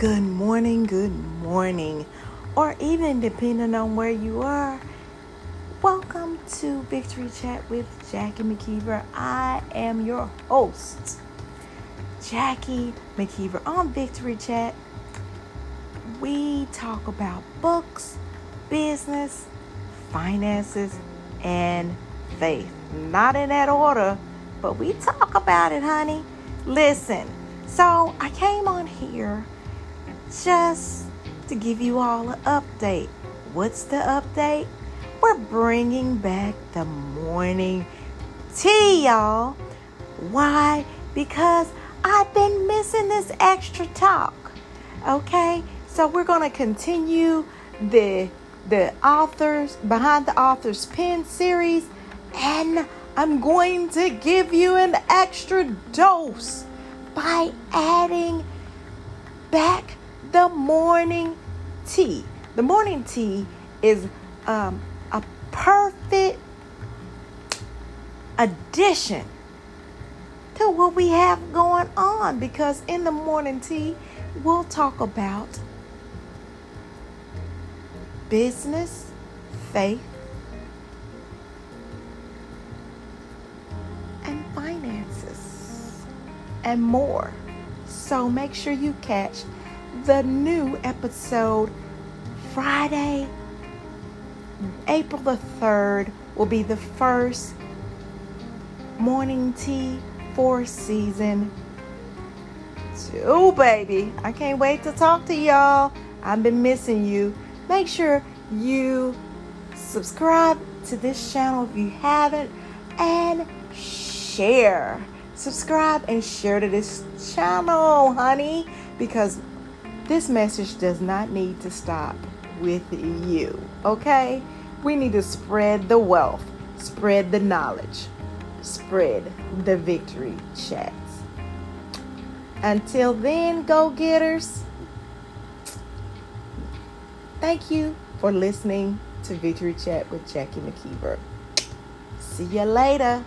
Good morning, good morning, or even depending on where you are. Welcome to Victory Chat with Jackie McKeever. I am your host, Jackie McKeever. On Victory Chat, we talk about books, business, finances, and faith. Not in that order, but we talk about it, honey. Listen, so I came on here just to give you all an update. What's the update? We're bringing back the morning tea, y'all. Why? Because I've been missing this extra talk. Okay? So we're going to continue the the authors behind the author's pen series and I'm going to give you an extra dose by adding back the morning tea. The morning tea is um, a perfect addition to what we have going on because in the morning tea, we'll talk about business, faith, and finances, and more. So make sure you catch the new episode Friday, April the 3rd, will be the first morning tea for season two, baby. I can't wait to talk to y'all. I've been missing you. Make sure you subscribe to this channel if you haven't and share. Subscribe and share to this channel, honey, because this message does not need to stop with you, okay? We need to spread the wealth, spread the knowledge, spread the victory chats. Until then, go getters, thank you for listening to Victory Chat with Jackie McKeever. See you later.